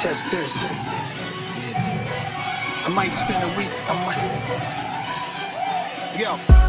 Test this. I might spend a week. I might. Yo.